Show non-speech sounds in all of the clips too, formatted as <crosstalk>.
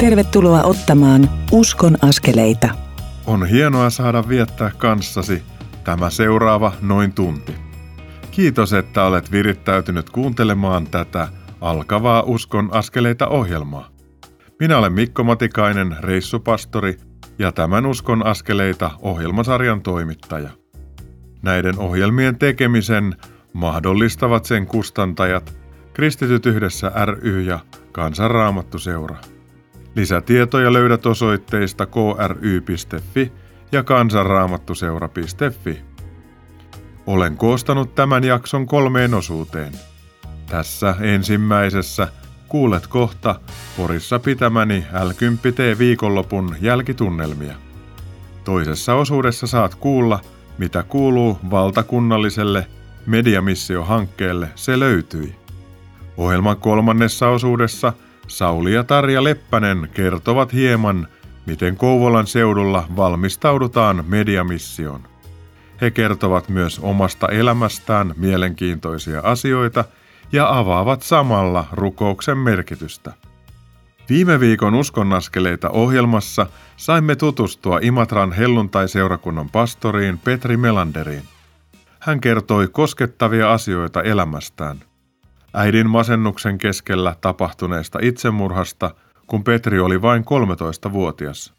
Tervetuloa ottamaan Uskon askeleita. On hienoa saada viettää kanssasi tämä seuraava noin tunti. Kiitos, että olet virittäytynyt kuuntelemaan tätä alkavaa Uskon askeleita ohjelmaa. Minä olen Mikko Matikainen, reissupastori ja tämän Uskon askeleita ohjelmasarjan toimittaja. Näiden ohjelmien tekemisen mahdollistavat sen kustantajat Kristityt yhdessä ry ja Kansanraamattu seura. Lisätietoja löydät osoitteista kry.fi ja kansanraamattuseura.fi. Olen koostanut tämän jakson kolmeen osuuteen. Tässä ensimmäisessä kuulet kohta Porissa pitämäni L10T viikonlopun jälkitunnelmia. Toisessa osuudessa saat kuulla, mitä kuuluu valtakunnalliselle mediamissio-hankkeelle se löytyi. Ohjelman kolmannessa osuudessa Sauli ja Tarja Leppänen kertovat hieman, miten Kouvolan seudulla valmistaudutaan mediamissioon. He kertovat myös omasta elämästään mielenkiintoisia asioita ja avaavat samalla rukouksen merkitystä. Viime viikon uskonnaskeleita ohjelmassa saimme tutustua Imatran helluntai-seurakunnan pastoriin Petri Melanderiin. Hän kertoi koskettavia asioita elämästään. Äidin masennuksen keskellä tapahtuneesta itsemurhasta, kun Petri oli vain 13-vuotias.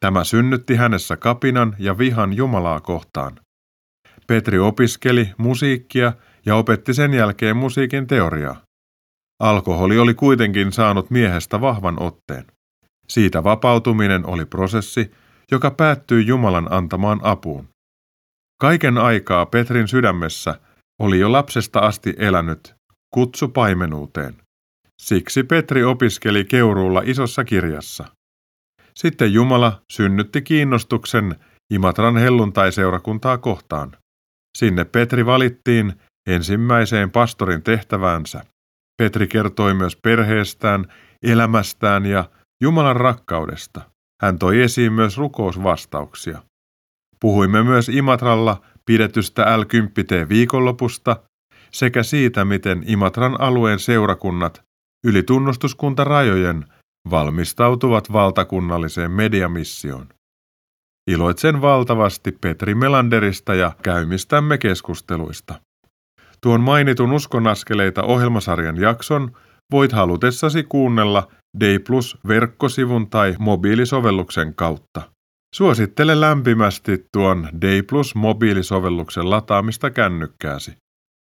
Tämä synnytti hänessä kapinan ja vihan Jumalaa kohtaan. Petri opiskeli musiikkia ja opetti sen jälkeen musiikin teoriaa. Alkoholi oli kuitenkin saanut miehestä vahvan otteen. Siitä vapautuminen oli prosessi, joka päättyi Jumalan antamaan apuun. Kaiken aikaa Petrin sydämessä oli jo lapsesta asti elänyt kutsu paimenuuteen. Siksi Petri opiskeli Keuruulla isossa kirjassa. Sitten Jumala synnytti kiinnostuksen Imatran helluntai-seurakuntaa kohtaan. Sinne Petri valittiin ensimmäiseen pastorin tehtäväänsä. Petri kertoi myös perheestään, elämästään ja Jumalan rakkaudesta. Hän toi esiin myös rukousvastauksia. Puhuimme myös Imatralla pidetystä L10T viikonlopusta sekä siitä, miten Imatran alueen seurakunnat yli tunnustuskuntarajojen valmistautuvat valtakunnalliseen mediamissioon. Iloitsen valtavasti Petri Melanderista ja käymistämme keskusteluista. Tuon mainitun uskonaskeleita ohjelmasarjan jakson voit halutessasi kuunnella Day Plus verkkosivun tai mobiilisovelluksen kautta. Suosittele lämpimästi tuon Day Plus mobiilisovelluksen lataamista kännykkääsi.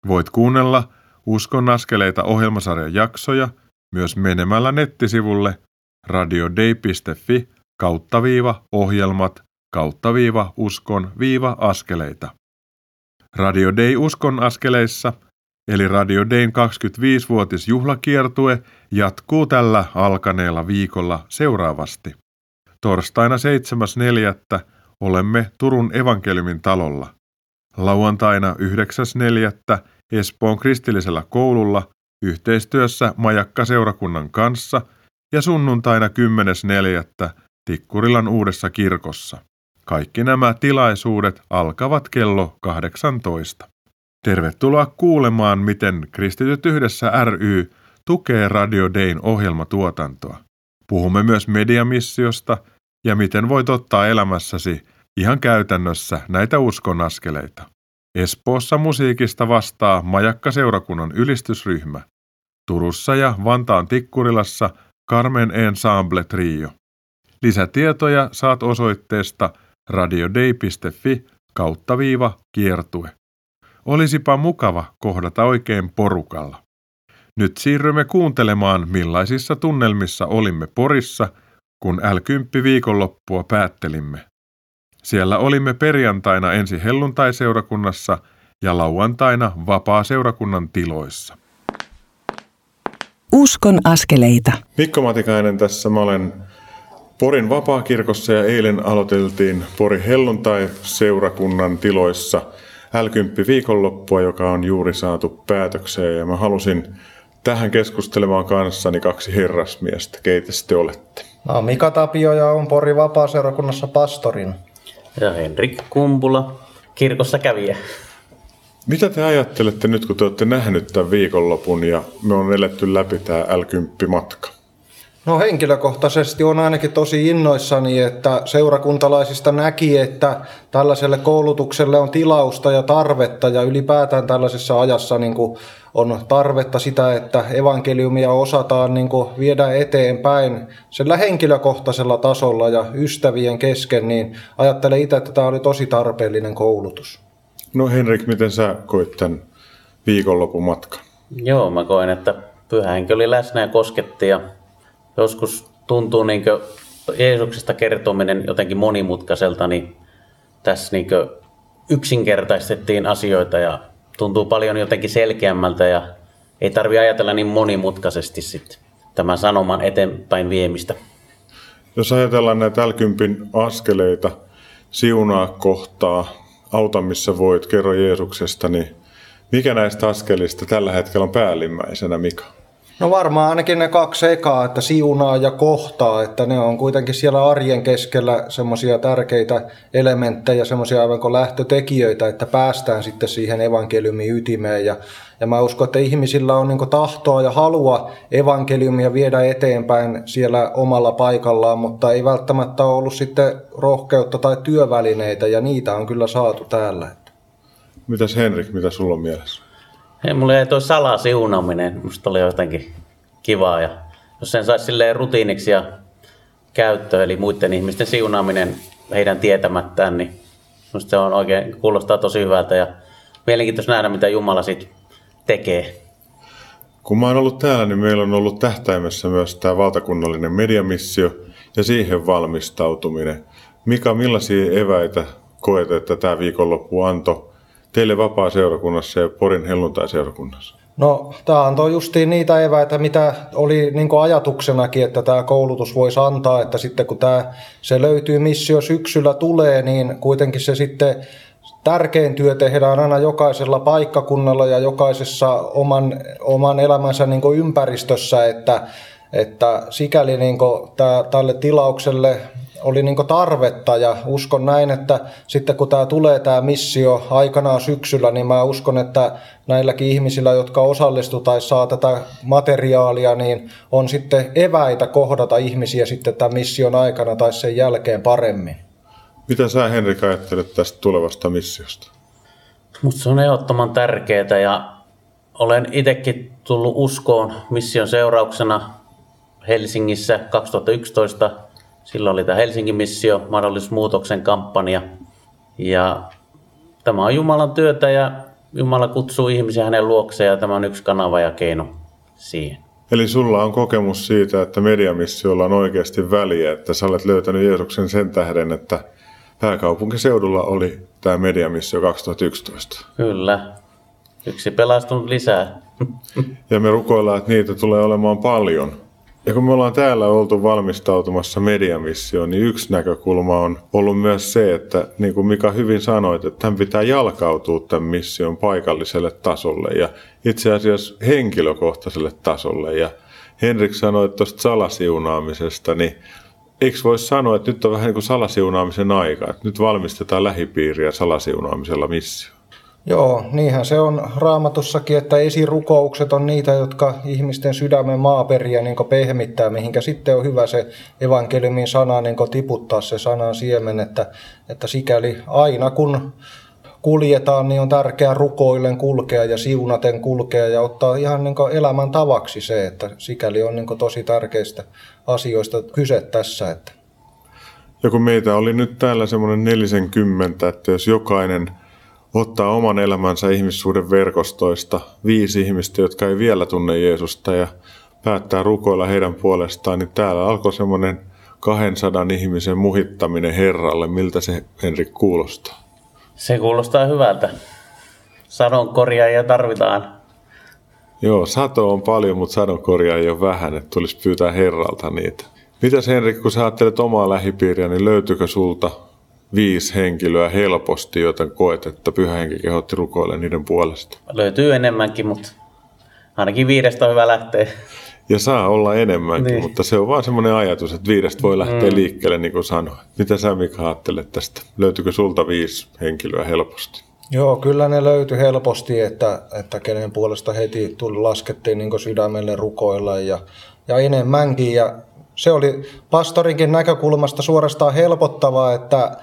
Voit kuunnella Uskon askeleita ohjelmasarjan jaksoja myös menemällä nettisivulle radiodei.fi kautta viiva ohjelmat kautta viiva uskon viiva askeleita. Radio Day Uskon askeleissa, eli Radio Dayn 25-vuotisjuhlakiertue, jatkuu tällä alkaneella viikolla seuraavasti. Torstaina 7.4. olemme Turun evankeliumin talolla. Lauantaina 9.4. Espoon kristillisellä koululla yhteistyössä Majakka-seurakunnan kanssa ja sunnuntaina 10.4. Tikkurilan uudessa kirkossa. Kaikki nämä tilaisuudet alkavat kello 18. Tervetuloa kuulemaan, miten Kristityt yhdessä ry tukee Radio Dayn ohjelmatuotantoa. Puhumme myös mediamissiosta ja miten voit ottaa elämässäsi ihan käytännössä näitä uskonaskeleita. Espoossa musiikista vastaa Majakka-seurakunnan ylistysryhmä. Turussa ja Vantaan Tikkurilassa Carmen Ensemble Trio. Lisätietoja saat osoitteesta radiodei.fi kautta viiva kiertue. Olisipa mukava kohdata oikein porukalla. Nyt siirrymme kuuntelemaan, millaisissa tunnelmissa olimme Porissa, kun L10 viikonloppua päättelimme. Siellä olimme perjantaina ensi helluntai-seurakunnassa ja lauantaina vapaa-seurakunnan tiloissa. Uskon askeleita. Mikko Matikainen tässä. Mä olen Porin vapaakirkossa ja eilen aloiteltiin Pori helluntai-seurakunnan tiloissa L10 viikonloppua, joka on juuri saatu päätökseen. Ja mä halusin tähän keskustelemaan kanssani kaksi herrasmiestä. Keitä te olette? Mä oon Mika Tapio ja on Pori vapaa-seurakunnassa pastorin. Ja Henrik Kumpula, kirkossa kävijä. Mitä te ajattelette nyt, kun te olette nähnyt tämän viikonlopun ja me on eletty läpi tämä L10-matka? No henkilökohtaisesti on ainakin tosi innoissani, että seurakuntalaisista näki, että tällaiselle koulutukselle on tilausta ja tarvetta ja ylipäätään tällaisessa ajassa niin kuin on tarvetta sitä, että evankeliumia osataan niin kuin viedä eteenpäin sillä henkilökohtaisella tasolla ja ystävien kesken, niin ajattelen itse, että tämä oli tosi tarpeellinen koulutus. No Henrik, miten sä koit tämän viikonlopun matkan? Joo, mä koen, että pyhä henki oli läsnä ja kosketti ja joskus tuntuu niin Jeesuksesta kertominen jotenkin monimutkaiselta, niin tässä niin yksinkertaistettiin asioita ja tuntuu paljon jotenkin selkeämmältä ja ei tarvi ajatella niin monimutkaisesti sitten tämän sanoman eteenpäin viemistä. Jos ajatellaan näitä l askeleita, siunaa kohtaa, auta missä voit, kerro Jeesuksesta, niin mikä näistä askelista tällä hetkellä on päällimmäisenä, Mika? No varmaan ainakin ne kaksi ekaa, että siunaa ja kohtaa, että ne on kuitenkin siellä arjen keskellä semmoisia tärkeitä elementtejä, semmoisia aivan lähtötekijöitä, että päästään sitten siihen evankeliumin ytimeen. Ja, ja mä uskon, että ihmisillä on niin tahtoa ja halua evankeliumia viedä eteenpäin siellä omalla paikallaan, mutta ei välttämättä ole ollut sitten rohkeutta tai työvälineitä, ja niitä on kyllä saatu täällä. Mitäs Henrik, mitä sulla on mielessä? Hei, mulla jäi tuo salasiunaaminen, musta oli jotenkin kivaa. Ja jos sen saisi silleen rutiiniksi ja käyttöön, eli muiden ihmisten siunaaminen heidän tietämättään, niin musta se on oikein, kuulostaa tosi hyvältä ja mielenkiintoista nähdä, mitä Jumala sitten tekee. Kun mä oon ollut täällä, niin meillä on ollut tähtäimessä myös tämä valtakunnallinen mediamissio ja siihen valmistautuminen. Mika, millaisia eväitä koet, että tämä viikonloppu antoi teille vapaa-seurakunnassa ja Porin helluntai-seurakunnassa? No, tämä antoi justiin niitä eväitä, mitä oli niin ajatuksenakin, että tämä koulutus voisi antaa, että sitten kun tämä, se löytyy missio syksyllä tulee, niin kuitenkin se sitten tärkein työ tehdään aina jokaisella paikkakunnalla ja jokaisessa oman, oman elämänsä niin ympäristössä, että, että sikäli niin tämä, tälle tilaukselle oli niin tarvetta ja uskon näin, että sitten kun tämä tulee tämä missio aikanaan syksyllä, niin mä uskon, että näilläkin ihmisillä, jotka osallistuvat tai saa tätä materiaalia, niin on sitten eväitä kohdata ihmisiä sitten tämän mission aikana tai sen jälkeen paremmin. Mitä sä Henrik ajattelet tästä tulevasta missiosta? Musta se on ehdottoman tärkeää ja olen itsekin tullut uskoon mission seurauksena Helsingissä 2011 Silloin oli tämä Helsingin missio, mahdollisuusmuutoksen kampanja. Ja tämä on Jumalan työtä ja Jumala kutsuu ihmisiä hänen luokseen ja tämä on yksi kanava ja keino siihen. Eli sulla on kokemus siitä, että mediamissiolla on oikeasti väliä, että sä olet löytänyt Jeesuksen sen tähden, että pääkaupunkiseudulla oli tämä mediamissio 2011. Kyllä. Yksi pelastunut lisää. Ja me rukoillaan, että niitä tulee olemaan paljon. Ja kun me ollaan täällä oltu valmistautumassa mediamissioon, niin yksi näkökulma on ollut myös se, että niin kuin Mika hyvin sanoit, että tämän pitää jalkautua tämän mission paikalliselle tasolle ja itse asiassa henkilökohtaiselle tasolle. Ja Henrik sanoi tuosta salasiunaamisesta, niin eikö voisi sanoa, että nyt on vähän niin kuin salasiunaamisen aika, että nyt valmistetaan lähipiiriä salasiunaamisella missio? Joo, niinhän se on raamatussakin, että esirukoukset on niitä, jotka ihmisten sydämen maaperiä niin pehmittää, mihinkä sitten on hyvä se evankeliumin sana niin tiputtaa se sanan siemen, että, että sikäli aina kun kuljetaan, niin on tärkeää rukoillen kulkea ja siunaten kulkea ja ottaa ihan niin elämän tavaksi se, että sikäli on niin tosi tärkeistä asioista kyse tässä. Että. Ja kun meitä oli nyt täällä semmoinen 40, että jos jokainen – ottaa oman elämänsä ihmissuuden verkostoista viisi ihmistä, jotka ei vielä tunne Jeesusta ja päättää rukoilla heidän puolestaan, niin täällä alkoi semmoinen 200 ihmisen muhittaminen Herralle. Miltä se, Henrik, kuulostaa? Se kuulostaa hyvältä. Sadonkorjaajia tarvitaan. Joo, sato on paljon, mutta sadonkorjaajia on vähän, että tulisi pyytää Herralta niitä. Mitäs Henrik, kun sä ajattelet omaa lähipiiriä, niin löytyykö sulta viisi henkilöä helposti, joten koet, että pyhä henki kehotti rukoille niiden puolesta? Löytyy enemmänkin, mutta ainakin viidestä on hyvä lähteä. Ja saa olla enemmänkin, niin. mutta se on vaan semmoinen ajatus, että viidestä voi lähteä mm. liikkeelle, niin kuin sanoin. Mitä sä Mika ajattelet tästä? Löytyykö sulta viisi henkilöä helposti? Joo, kyllä ne löytyi helposti, että, että kenen puolesta heti tuli, laskettiin niin sydämelle rukoilla ja, ja enemmänkin. Ja se oli pastorinkin näkökulmasta suorastaan helpottavaa, että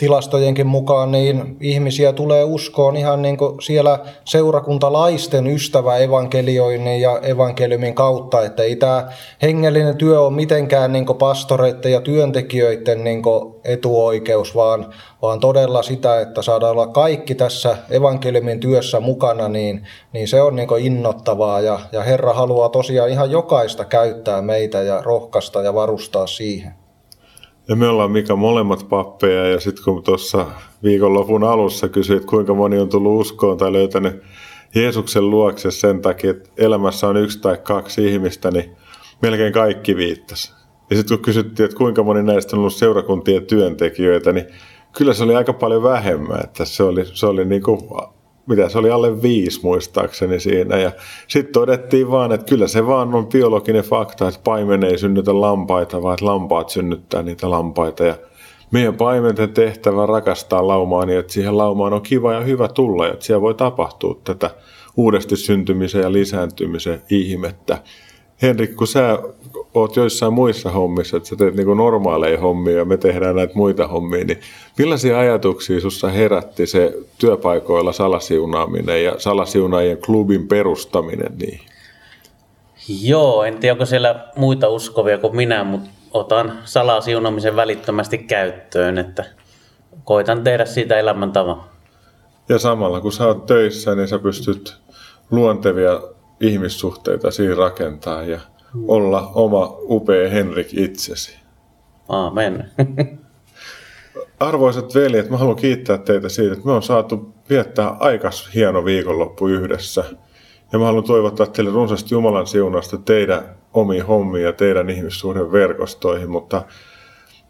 tilastojenkin mukaan niin ihmisiä tulee uskoon ihan niin kuin siellä seurakuntalaisten ystävä evankelioinnin ja evankeliumin kautta, että ei tämä hengellinen työ ole mitenkään niin pastoreiden ja työntekijöiden niin etuoikeus, vaan, vaan todella sitä, että saadaan olla kaikki tässä evankeliumin työssä mukana, niin, niin se on niin innottavaa ja, ja Herra haluaa tosiaan ihan jokaista käyttää meitä ja rohkaista ja varustaa siihen. Ja me ollaan Mika molemmat pappeja ja sitten kun tuossa viikonlopun alussa kysyit, kuinka moni on tullut uskoon tai löytänyt Jeesuksen luokse sen takia, että elämässä on yksi tai kaksi ihmistä, niin melkein kaikki viittasi. Ja sitten kun kysyttiin, että kuinka moni näistä on ollut seurakuntien työntekijöitä, niin kyllä se oli aika paljon vähemmän. Että se oli, se oli niin kuin mitä se oli alle viisi muistaakseni siinä. Ja sitten todettiin vaan, että kyllä se vaan on biologinen fakta, että paimen ei synnytä lampaita, vaan että lampaat synnyttää niitä lampaita. Ja meidän paimenten tehtävä rakastaa laumaa niin, että siihen laumaan on kiva ja hyvä tulla, ja että siellä voi tapahtua tätä uudesti syntymisen ja lisääntymisen ihmettä. Henrik, kun sä oot joissain muissa hommissa, että sä teet niin normaaleja hommia ja me tehdään näitä muita hommia, niin millaisia ajatuksia sussa herätti se työpaikoilla salasiunaaminen ja salasiunaajien klubin perustaminen niin? Joo, en tiedä onko siellä muita uskovia kuin minä, mutta otan salasiunaamisen välittömästi käyttöön, että koitan tehdä siitä elämäntavan. Ja samalla kun sä oot töissä, niin sä pystyt luontevia ihmissuhteita siinä rakentaa ja olla oma upea Henrik itsesi. Aamen. <laughs> Arvoisat veljet, mä haluan kiittää teitä siitä, että me on saatu viettää aikas hieno viikonloppu yhdessä. Ja mä haluan toivottaa teille runsaasti Jumalan siunasta teidän omiin hommiin ja teidän ihmissuhden verkostoihin, mutta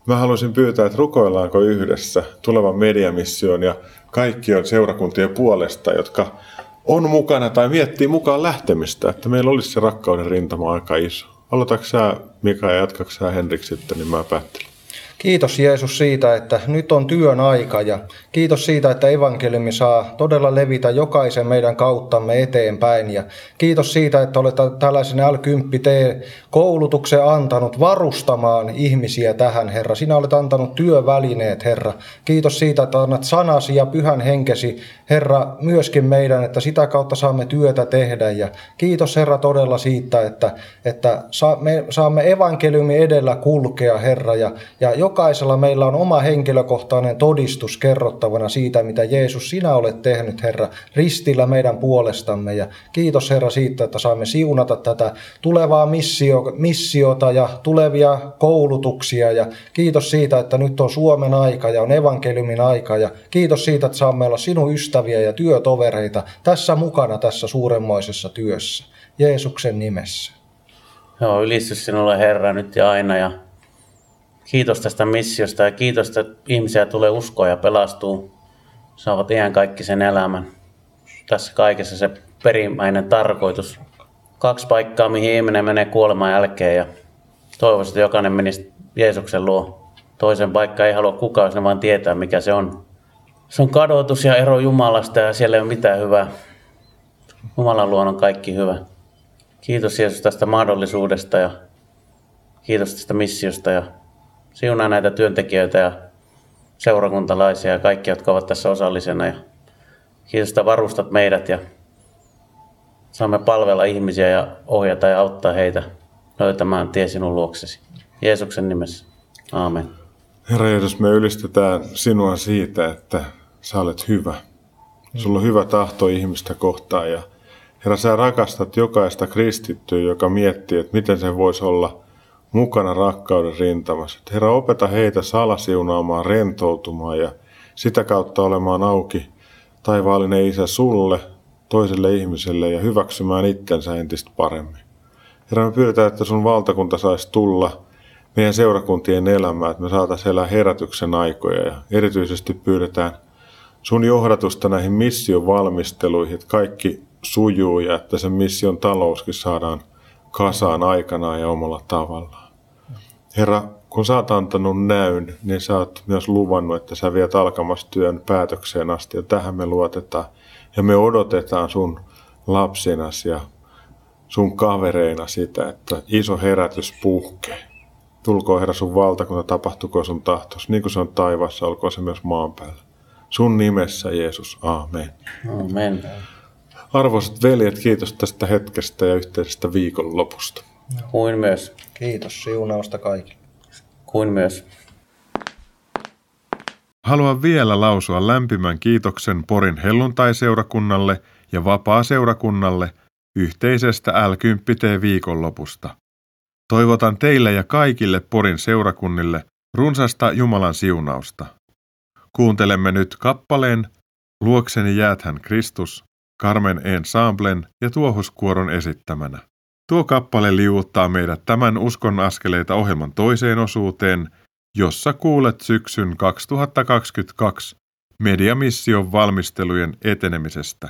mä haluaisin pyytää, että rukoillaanko yhdessä tulevan mediamission ja kaikkien seurakuntien puolesta, jotka on mukana tai miettii mukaan lähtemistä, että meillä olisi se rakkauden rintama aika iso. Aloitatko sä Mika ja jatkatko sä Henrik sitten, niin mä päättelin. Kiitos Jeesus siitä, että nyt on työn aika ja kiitos siitä, että evankeliumi saa todella levitä jokaisen meidän kauttamme eteenpäin. Ja kiitos siitä, että olet tällaisen L10T koulutuksen antanut varustamaan ihmisiä tähän, Herra. Sinä olet antanut työvälineet, Herra. Kiitos siitä, että annat sanasi ja pyhän henkesi, Herra, myöskin meidän, että sitä kautta saamme työtä tehdä. Ja kiitos Herra todella siitä, että, että me saamme evankeliumi edellä kulkea, Herra. Ja, ja jokaisella meillä on oma henkilökohtainen todistus kerrottavana siitä, mitä Jeesus sinä olet tehnyt, Herra, ristillä meidän puolestamme. Ja kiitos Herra siitä, että saamme siunata tätä tulevaa missio, missiota ja tulevia koulutuksia. Ja kiitos siitä, että nyt on Suomen aika ja on evankeliumin aika. Ja kiitos siitä, että saamme olla sinun ystäviä ja työtovereita tässä mukana tässä suuremmoisessa työssä. Jeesuksen nimessä. Joo, ylistys sinulle Herra nyt ja aina ja kiitos tästä missiosta ja kiitos, että ihmisiä tulee uskoa ja pelastuu. Saavat ihan kaikki sen elämän. Tässä kaikessa se perimmäinen tarkoitus. Kaksi paikkaa, mihin ihminen menee kuoleman jälkeen ja toivoisin, että jokainen menisi Jeesuksen luo. Toisen paikka ei halua kukaan, jos vaan tietää, mikä se on. Se on kadotus ja ero Jumalasta ja siellä ei ole mitään hyvää. Jumalan luon on kaikki hyvä. Kiitos Jeesus tästä mahdollisuudesta ja kiitos tästä missiosta ja siunaa näitä työntekijöitä ja seurakuntalaisia ja kaikki, jotka ovat tässä osallisena. Ja kiitos, että varustat meidät ja saamme palvella ihmisiä ja ohjata ja auttaa heitä löytämään tie sinun luoksesi. Jeesuksen nimessä. Aamen. Herra Jeesus, me ylistetään sinua siitä, että sä olet hyvä. Sulla on hyvä tahto ihmistä kohtaan ja Herra, sä rakastat jokaista kristittyä, joka miettii, että miten se voisi olla – mukana rakkauden rintamassa. Herra, opeta heitä salasiunaamaan, rentoutumaan ja sitä kautta olemaan auki taivaallinen Isä sulle, toiselle ihmiselle ja hyväksymään itsensä entistä paremmin. Herra, me pyydetään, että sun valtakunta saisi tulla meidän seurakuntien elämään, että me saataisiin elää herätyksen aikoja ja erityisesti pyydetään sun johdatusta näihin mission valmisteluihin, että kaikki sujuu ja että sen mission talouskin saadaan kasaan aikanaan ja omalla tavallaan. Herra, kun sä oot antanut näyn, niin sä oot myös luvannut, että sä viet alkamastyön päätökseen asti ja tähän me luotetaan. Ja me odotetaan sun lapsinas ja sun kavereina sitä, että iso herätys puhkee. Tulkoon Herra sun valtakunta, tapahtuko sun tahtos, niin kuin se on taivaassa, olkoon se myös maan päällä. Sun nimessä, Jeesus. Aamen. Amen. Arvoisat veljet, kiitos tästä hetkestä ja yhteisestä viikonlopusta. Kuin myös. Kiitos siunausta kaikille. Kuin myös. Haluan vielä lausua lämpimän kiitoksen Porin helluntaiseurakunnalle ja vapaa-seurakunnalle yhteisestä L10T viikonlopusta. Toivotan teille ja kaikille Porin seurakunnille runsasta Jumalan siunausta. Kuuntelemme nyt kappaleen Luokseni jäät hän Kristus, Carmen Ensemblen ja Tuohuskuoron esittämänä. Tuo kappale liuuttaa meidät tämän Uskon askeleita ohjelman toiseen osuuteen, jossa kuulet syksyn 2022 mediamission valmistelujen etenemisestä.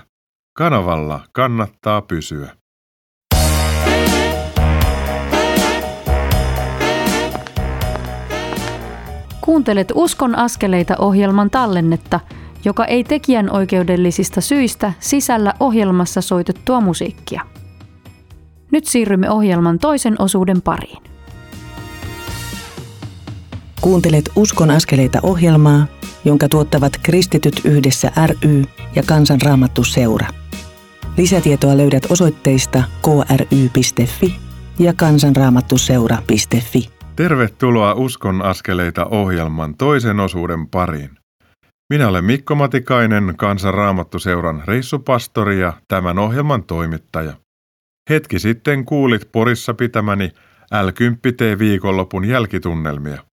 Kanavalla kannattaa pysyä. Kuuntelet Uskon askeleita ohjelman tallennetta, joka ei tekijän oikeudellisista syistä sisällä ohjelmassa soitettua musiikkia. Nyt siirrymme ohjelman toisen osuuden pariin. Kuuntelet Uskon askeleita ohjelmaa, jonka tuottavat Kristityt yhdessä ry ja Kansanraamattu seura. Lisätietoa löydät osoitteista kry.fi ja kansanraamattuseura.fi. Tervetuloa Uskon askeleita ohjelman toisen osuuden pariin. Minä olen Mikko Matikainen, Kansanraamattuseuran reissupastori ja tämän ohjelman toimittaja. Hetki sitten kuulit Porissa pitämäni L10T viikonlopun jälkitunnelmia.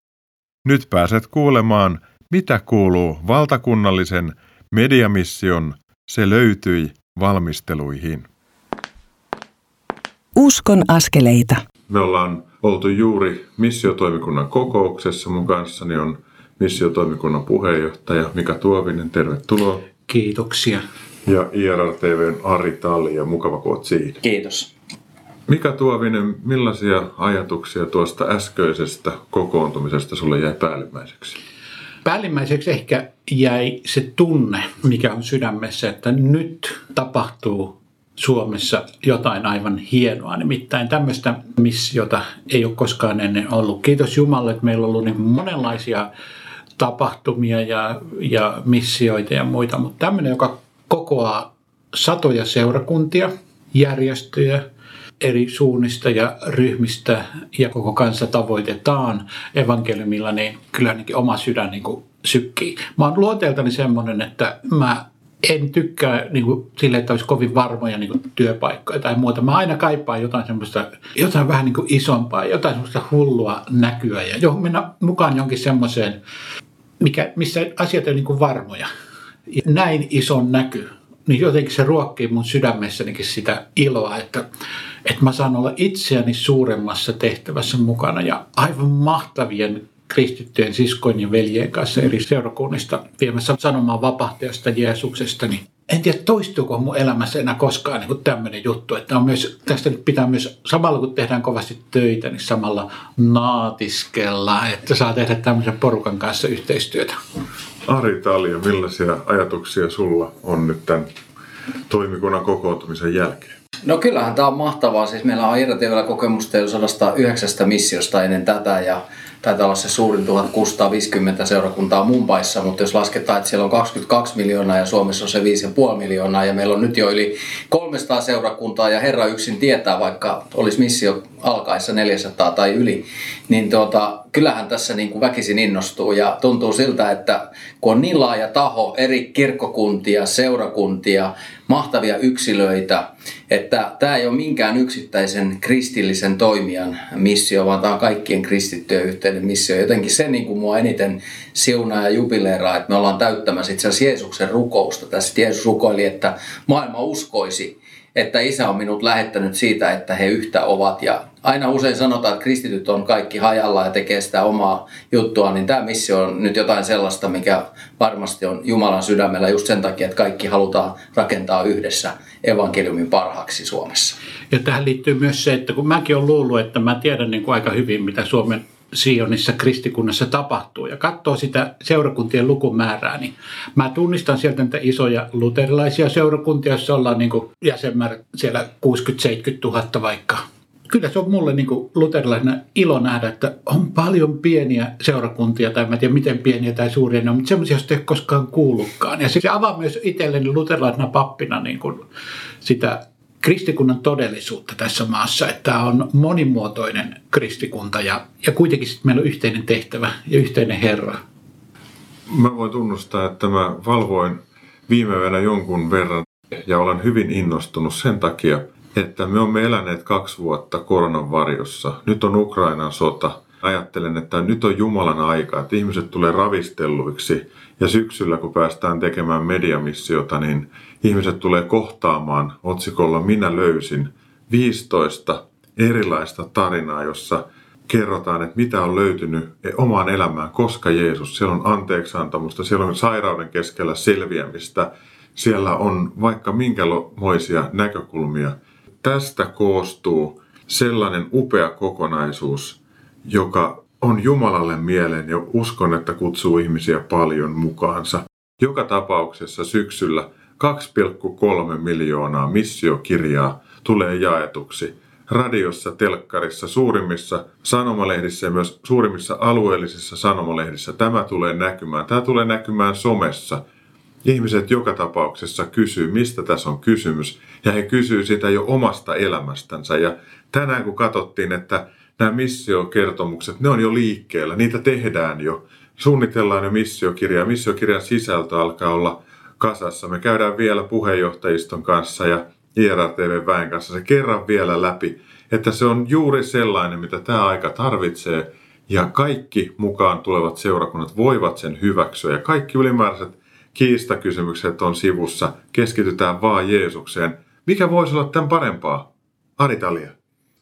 Nyt pääset kuulemaan, mitä kuuluu valtakunnallisen mediamission Se löytyi valmisteluihin. Uskon askeleita. Me ollaan oltu juuri missiotoimikunnan kokouksessa. Mun kanssani on missiotoimikunnan puheenjohtaja Mika Tuovinen. Tervetuloa. Kiitoksia. Ja IRR-TVn Ari Talli ja mukava kun siinä. Kiitos. Mika Tuovinen, millaisia ajatuksia tuosta äskeisestä kokoontumisesta sulle jäi päällimmäiseksi? Päällimmäiseksi ehkä jäi se tunne, mikä on sydämessä, että nyt tapahtuu Suomessa jotain aivan hienoa. Nimittäin tämmöistä missiota ei ole koskaan ennen ollut. Kiitos Jumalle, että meillä on ollut niin monenlaisia tapahtumia ja, ja missioita ja muita, mutta tämmöinen, joka kokoaa satoja seurakuntia, järjestöjä, eri suunnista ja ryhmistä ja koko kanssa tavoitetaan evankeliumilla, niin kyllä ainakin oma sydän niin kuin sykkii. Mä oon luonteeltani semmoinen, että mä en tykkää niin kuin, sille, että olisi kovin varmoja niin kuin, työpaikkoja tai muuta. Mä aina kaipaan jotain semmoista, jotain vähän niin kuin isompaa, jotain semmoista hullua näkyä ja johon mennä mukaan jonkin semmoiseen, mikä, missä asiat on niin kuin varmoja. Näin ison näky, niin jotenkin se ruokkii mun sydämessänikin sitä iloa, että, että mä saan olla itseäni suuremmassa tehtävässä mukana ja aivan mahtavien kristittyjen siskojen ja veljen kanssa eri seurakunnista viemässä sanomaan vapahtajasta Jeesuksesta, niin en tiedä toistuuko mun elämässä enää koskaan niin tämmöinen juttu, että on myös, tästä nyt pitää myös samalla kun tehdään kovasti töitä, niin samalla naatiskella, että saa tehdä tämmöisen porukan kanssa yhteistyötä. Ari Talja, millaisia ajatuksia sulla on nyt tämän toimikunnan kokoontumisen jälkeen? No kyllähän tämä on mahtavaa. Siis meillä on irratiivilla kokemusta jo 109 missiosta ennen tätä ja taitaa olla se suurin 1650 seurakuntaa Mumbaissa, mutta jos lasketaan, että siellä on 22 miljoonaa ja Suomessa on se 5,5 miljoonaa ja meillä on nyt jo yli 300 seurakuntaa ja Herra yksin tietää, vaikka olisi missio alkaessa 400 tai yli, niin tuota, kyllähän tässä niin kuin väkisin innostuu ja tuntuu siltä, että kun on niin laaja taho, eri kirkkokuntia, seurakuntia, mahtavia yksilöitä, että tämä ei ole minkään yksittäisen kristillisen toimijan missio, vaan tämä on kaikkien kristittyjen yhteinen missio. Jotenkin se niin kuin mua eniten siunaa ja jubileeraa, että me ollaan täyttämässä itse asiassa Jeesuksen rukousta. Tässä Jeesus rukoili, että maailma uskoisi, että isä on minut lähettänyt siitä, että he yhtä ovat. Ja aina usein sanotaan, että kristityt on kaikki hajalla ja tekee sitä omaa juttua, niin tämä missio on nyt jotain sellaista, mikä varmasti on Jumalan sydämellä just sen takia, että kaikki halutaan rakentaa yhdessä evankeliumin parhaaksi Suomessa. Ja tähän liittyy myös se, että kun mäkin olen luullut, että mä tiedän niin kuin aika hyvin, mitä Suomen Sionissa kristikunnassa tapahtuu ja katsoo sitä seurakuntien lukumäärää, niin mä tunnistan sieltä niitä isoja luterilaisia seurakuntia, joissa ollaan niin jäsenmäärät siellä 60-70 000 vaikka kyllä se on mulle niin luterilaisena ilo nähdä, että on paljon pieniä seurakuntia, tai mä tiedä miten pieniä tai suuria ne on, mutta semmoisia, joista ei koskaan kuullutkaan. Ja se avaa myös itselleni luterilaisena pappina niin kuin sitä kristikunnan todellisuutta tässä maassa, että tämä on monimuotoinen kristikunta ja, ja kuitenkin meillä on yhteinen tehtävä ja yhteinen Herra. Mä voin tunnustaa, että mä valvoin viime yönä jonkun verran ja olen hyvin innostunut sen takia, että me olemme eläneet kaksi vuotta koronan varjossa. Nyt on Ukrainan sota. Ajattelen, että nyt on Jumalan aika, että ihmiset tulee ravistelluiksi. Ja syksyllä, kun päästään tekemään mediamissiota, niin ihmiset tulee kohtaamaan otsikolla Minä löysin 15 erilaista tarinaa, jossa kerrotaan, että mitä on löytynyt omaan elämään, koska Jeesus. Siellä on anteeksiantamusta, siellä on sairauden keskellä selviämistä, siellä on vaikka minkälaisia näkökulmia. Tästä koostuu sellainen upea kokonaisuus, joka on Jumalalle mieleen ja uskon, että kutsuu ihmisiä paljon mukaansa. Joka tapauksessa syksyllä 2,3 miljoonaa missiokirjaa tulee jaetuksi radiossa, telkkarissa, suurimmissa sanomalehdissä ja myös suurimmissa alueellisissa sanomalehdissä. Tämä tulee näkymään. Tämä tulee näkymään somessa. Ihmiset joka tapauksessa kysyy, mistä tässä on kysymys, ja he kysyy sitä jo omasta elämästänsä. Ja tänään kun katsottiin, että nämä missiokertomukset, ne on jo liikkeellä, niitä tehdään jo. Suunnitellaan jo missiokirjaa. Missiokirjan sisältö alkaa olla kasassa. Me käydään vielä puheenjohtajiston kanssa ja IRTV väen kanssa se kerran vielä läpi, että se on juuri sellainen, mitä tämä aika tarvitsee, ja kaikki mukaan tulevat seurakunnat voivat sen hyväksyä, ja kaikki ylimääräiset kiistakysymykset on sivussa, keskitytään vaan Jeesukseen. Mikä voisi olla tämän parempaa? Aritalia.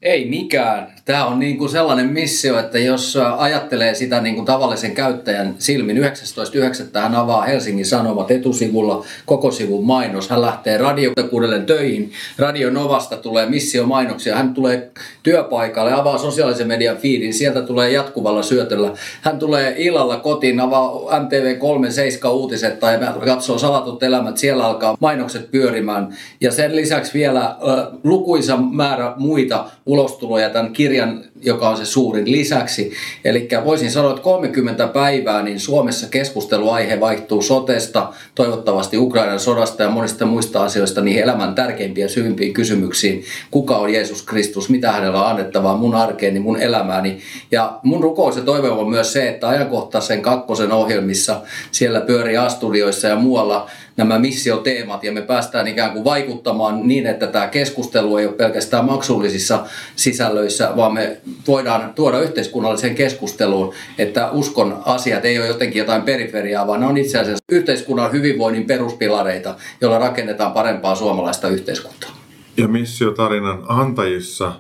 Ei mikään. Tämä on niin kuin sellainen missio, että jos ajattelee sitä niin kuin tavallisen käyttäjän silmin, 19.9. hän avaa Helsingin Sanomat etusivulla koko sivun mainos. Hän lähtee radiokuudelle töihin. Radio Novasta tulee missio-mainoksia. Hän tulee työpaikalle, avaa sosiaalisen median feedin. Sieltä tulee jatkuvalla syötöllä. Hän tulee illalla kotiin, avaa MTV 37 uutiset tai katsoo salatut elämät. Siellä alkaa mainokset pyörimään. Ja sen lisäksi vielä äh, lukuisa määrä muita ulostuloja tämän kirjan, joka on se suurin lisäksi. Eli voisin sanoa, että 30 päivää niin Suomessa keskusteluaihe vaihtuu sotesta, toivottavasti Ukrainan sodasta ja monista muista asioista niihin elämän tärkeimpiin ja syvimpiin kysymyksiin. Kuka on Jeesus Kristus, mitä hänellä on annettavaa mun arkeeni, mun elämääni. Ja mun rukous ja toive on myös se, että ajankohtaisen kakkosen ohjelmissa siellä pyörii astudioissa ja muualla nämä missioteemat ja me päästään ikään kuin vaikuttamaan niin, että tämä keskustelu ei ole pelkästään maksullisissa sisällöissä, vaan me voidaan tuoda yhteiskunnalliseen keskusteluun, että uskon asiat ei ole jotenkin jotain periferiaa, vaan ne on itse asiassa yhteiskunnan hyvinvoinnin peruspilareita, joilla rakennetaan parempaa suomalaista yhteiskuntaa. Ja missiotarinan antajissa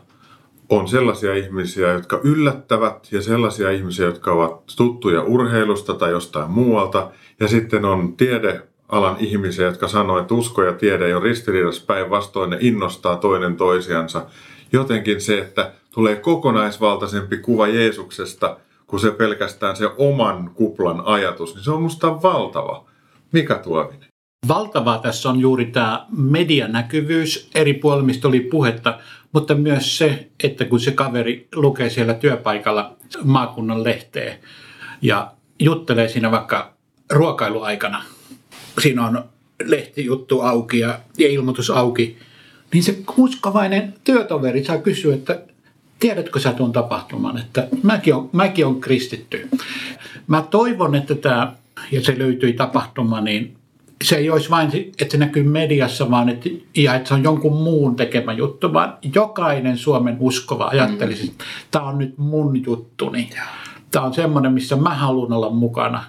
on sellaisia ihmisiä, jotka yllättävät ja sellaisia ihmisiä, jotka ovat tuttuja urheilusta tai jostain muualta. Ja sitten on tiede alan ihmisiä, jotka sanoo, että usko ja tiede ei ole ristiriidassa päinvastoin, ne innostaa toinen toisiansa. Jotenkin se, että tulee kokonaisvaltaisempi kuva Jeesuksesta kuin se pelkästään se oman kuplan ajatus, niin se on musta valtava. Mika Tuovinen? Valtavaa tässä on juuri tämä medianäkyvyys, eri puolilla, mistä oli puhetta, mutta myös se, että kun se kaveri lukee siellä työpaikalla maakunnan lehteen ja juttelee siinä vaikka ruokailuaikana siinä on lehtijuttu auki ja, ja ilmoitus auki, niin se uskovainen työtoveri saa kysyä, että tiedätkö sä tuon tapahtuman, että mäkin on, mäkin on kristitty. Mä toivon, että tämä, ja se löytyi tapahtuma, niin se ei olisi vain, että se näkyy mediassa, vaan että, ja että se on jonkun muun tekemä juttu, vaan jokainen Suomen uskova ajattelisi, että tämä on nyt mun juttuni. Tämä on semmoinen, missä mä haluan olla mukana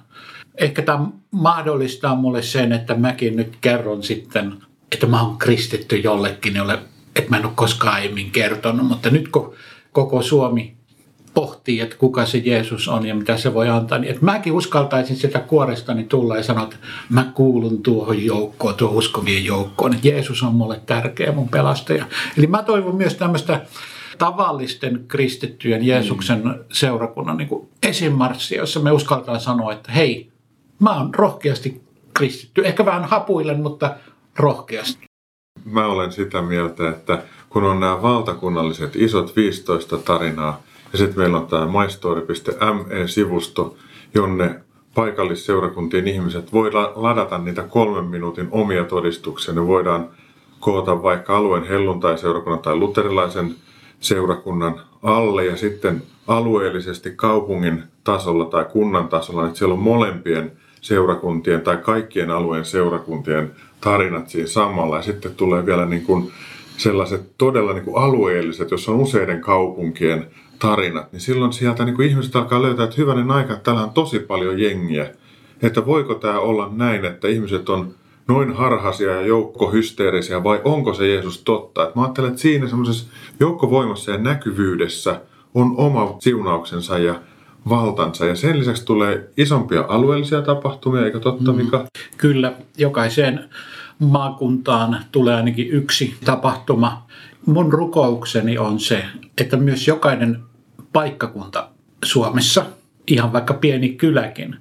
ehkä tämä mahdollistaa mulle sen, että mäkin nyt kerron sitten, että mä oon kristitty jollekin, jolle, että mä en ole koskaan aiemmin kertonut, mutta nyt kun koko Suomi pohtii, että kuka se Jeesus on ja mitä se voi antaa, niin että mäkin uskaltaisin sitä kuorestani tulla ja sanoa, että mä kuulun tuohon joukkoon, tuohon uskovien joukkoon, että Jeesus on mulle tärkeä mun pelastaja. Eli mä toivon myös tämmöistä tavallisten kristittyjen Jeesuksen seurakunnan niin esimarssia, jossa me uskaltaa sanoa, että hei, mä oon rohkeasti kristitty. Ehkä vähän hapuillen, mutta rohkeasti. Mä olen sitä mieltä, että kun on nämä valtakunnalliset isot 15 tarinaa, ja sitten meillä on tämä mystory.me-sivusto, jonne paikallisseurakuntien ihmiset voi ladata niitä kolmen minuutin omia todistuksia. Ne voidaan koota vaikka alueen helluntai-seurakunnan tai luterilaisen seurakunnan alle ja sitten alueellisesti kaupungin tasolla tai kunnan tasolla, että siellä on molempien seurakuntien tai kaikkien alueen seurakuntien tarinat siinä samalla. Ja sitten tulee vielä niin kuin sellaiset todella niin kuin alueelliset, jos on useiden kaupunkien tarinat, niin silloin sieltä niin kuin ihmiset alkaa löytää, että hyvänen aika, että täällä on tosi paljon jengiä. Että voiko tämä olla näin, että ihmiset on noin harhaisia ja joukkohysteerisiä vai onko se Jeesus totta? Et mä ajattelen, että siinä semmoisessa joukkovoimassa ja näkyvyydessä on oma siunauksensa ja valtansa. Ja sen lisäksi tulee isompia alueellisia tapahtumia, eikö totta mm. Mika? Kyllä, jokaiseen maakuntaan tulee ainakin yksi tapahtuma. Mun rukoukseni on se, että myös jokainen paikkakunta Suomessa, ihan vaikka pieni kyläkin,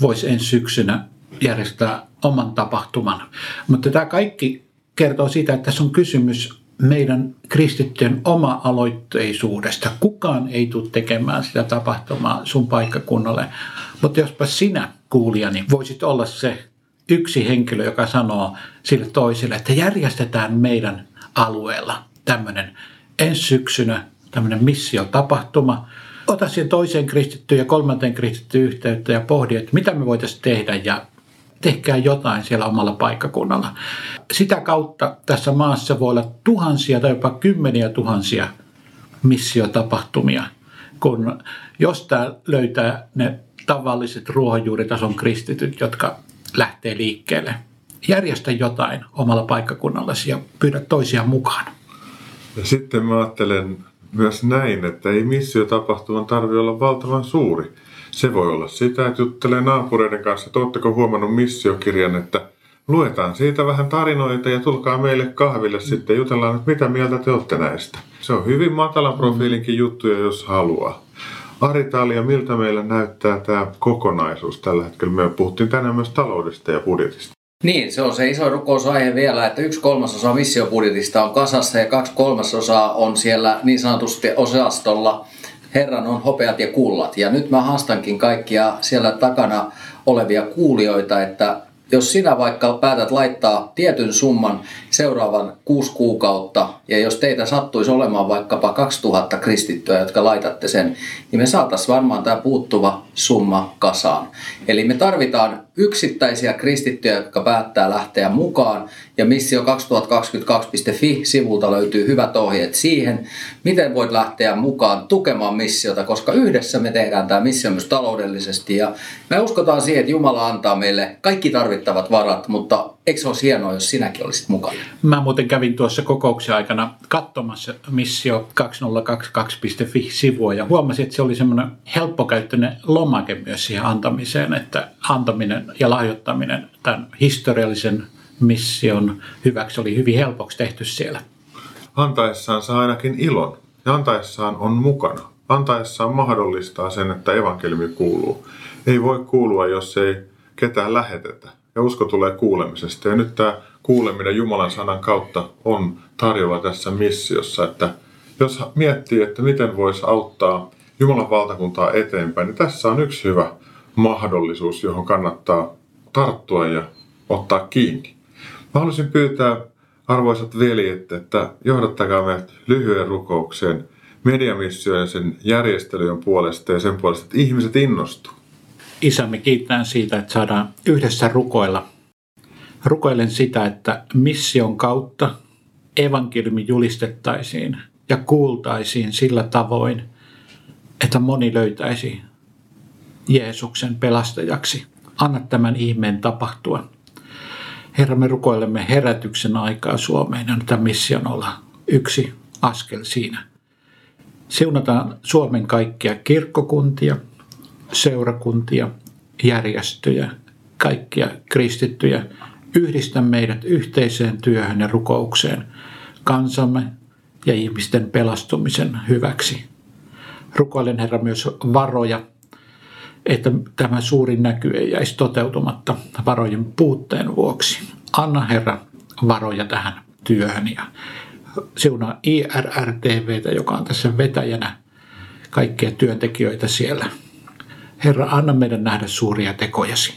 voisi ensi syksynä järjestää oman tapahtuman. Mutta tämä kaikki kertoo siitä, että tässä on kysymys meidän kristittyjen oma-aloitteisuudesta. Kukaan ei tule tekemään sitä tapahtumaa sun paikkakunnalle. Mutta jospa sinä, kuulijani, voisit olla se yksi henkilö, joka sanoo sille toiselle, että järjestetään meidän alueella tämmöinen ensi syksynä tämmöinen missiotapahtuma. Ota siihen toiseen kristittyyn ja kolmanteen kristittyyn yhteyttä ja pohdi, että mitä me voitaisiin tehdä ja tehkää jotain siellä omalla paikkakunnalla. Sitä kautta tässä maassa voi olla tuhansia tai jopa kymmeniä tuhansia missiotapahtumia, kun jostain löytää ne tavalliset ruohonjuuritason kristityt, jotka lähtee liikkeelle. Järjestä jotain omalla paikkakunnallasi ja pyydä toisia mukaan. Ja sitten mä ajattelen myös näin, että ei missiotapahtuman tarvitse olla valtavan suuri. Se voi olla sitä, että juttelee naapureiden kanssa, että oletteko huomannut missiokirjan, että luetaan siitä vähän tarinoita ja tulkaa meille kahville sitten jutellaan, että mitä mieltä te olette näistä. Se on hyvin matalan profiilinkin juttuja, jos haluaa. Aritalia, miltä meillä näyttää tämä kokonaisuus tällä hetkellä? Me puhuttiin tänään myös taloudesta ja budjetista. Niin, se on se iso rukousaihe vielä, että yksi kolmasosa missiobudjetista on kasassa ja kaksi kolmasosaa on siellä niin sanotusti osastolla Herran on hopeat ja kullat. Ja nyt mä haastankin kaikkia siellä takana olevia kuulijoita, että jos sinä vaikka päätät laittaa tietyn summan seuraavan kuusi kuukautta, ja jos teitä sattuisi olemaan vaikkapa 2000 kristittyä, jotka laitatte sen, niin me saataisiin varmaan tämä puuttuva summa kasaan. Eli me tarvitaan yksittäisiä kristittyjä, jotka päättää lähteä mukaan, ja missio2022.fi-sivulta löytyy hyvät ohjeet siihen, miten voit lähteä mukaan tukemaan missiota, koska yhdessä me tehdään tämä missio myös taloudellisesti, ja me uskotaan siihen, että Jumala antaa meille kaikki tarvittavat varat, mutta eikö se olisi hienoa, jos sinäkin olisit mukana? Mä muuten kävin tuossa kokouksen aikana katsomassa Missio 2022.fi-sivua ja huomasin, että se oli semmoinen helppokäyttöinen lomake myös siihen antamiseen, että antaminen ja lahjoittaminen tämän historiallisen mission hyväksi oli hyvin helpoksi tehty siellä. Antaessaan saa ainakin ilon ja antaessaan on mukana. Antaessaan mahdollistaa sen, että evankeliumi kuuluu. Ei voi kuulua, jos ei ketään lähetetä ja usko tulee kuulemisesta. Ja nyt tämä kuuleminen Jumalan sanan kautta on tarjolla tässä missiossa, että jos miettii, että miten voisi auttaa Jumalan valtakuntaa eteenpäin, niin tässä on yksi hyvä mahdollisuus, johon kannattaa tarttua ja ottaa kiinni. Mä haluaisin pyytää arvoisat veljet, että johdattakaa meidät lyhyen rukoukseen mediamissioon ja sen järjestelyjen puolesta ja sen puolesta, että ihmiset innostuu. Isämme kiittää siitä, että saadaan yhdessä rukoilla. Rukoilen sitä, että mission kautta evankeliumi julistettaisiin ja kuultaisiin sillä tavoin, että moni löytäisi Jeesuksen pelastajaksi. Anna tämän ihmeen tapahtua. Herra, me rukoilemme herätyksen aikaa Suomeen ja tämä mission olla yksi askel siinä. Siunataan Suomen kaikkia kirkkokuntia, seurakuntia, järjestöjä, kaikkia kristittyjä. Yhdistä meidät yhteiseen työhön ja rukoukseen kansamme ja ihmisten pelastumisen hyväksi. Rukoilen Herra myös varoja, että tämä suuri näky ei jäisi toteutumatta varojen puutteen vuoksi. Anna Herra varoja tähän työhön ja siunaa IRRTVtä, joka on tässä vetäjänä kaikkia työntekijöitä siellä. Herra, anna meidän nähdä suuria tekojasi.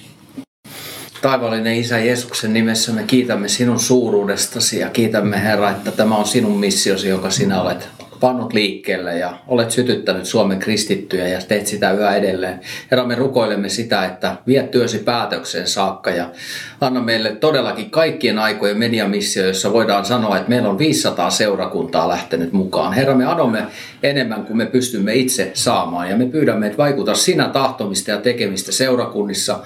Taivaallinen Isä Jeesuksen nimessä me kiitämme sinun suuruudestasi ja kiitämme Herra, että tämä on sinun missiosi, joka sinä olet pannut liikkeelle ja olet sytyttänyt Suomen kristittyjä ja teet sitä yhä edelleen. Herra, me rukoilemme sitä, että viet työsi päätökseen saakka ja anna meille todellakin kaikkien aikojen mediamissio, jossa voidaan sanoa, että meillä on 500 seurakuntaa lähtenyt mukaan. Herra, me anomme enemmän kuin me pystymme itse saamaan ja me pyydämme, että vaikuta sinä tahtomista ja tekemistä seurakunnissa.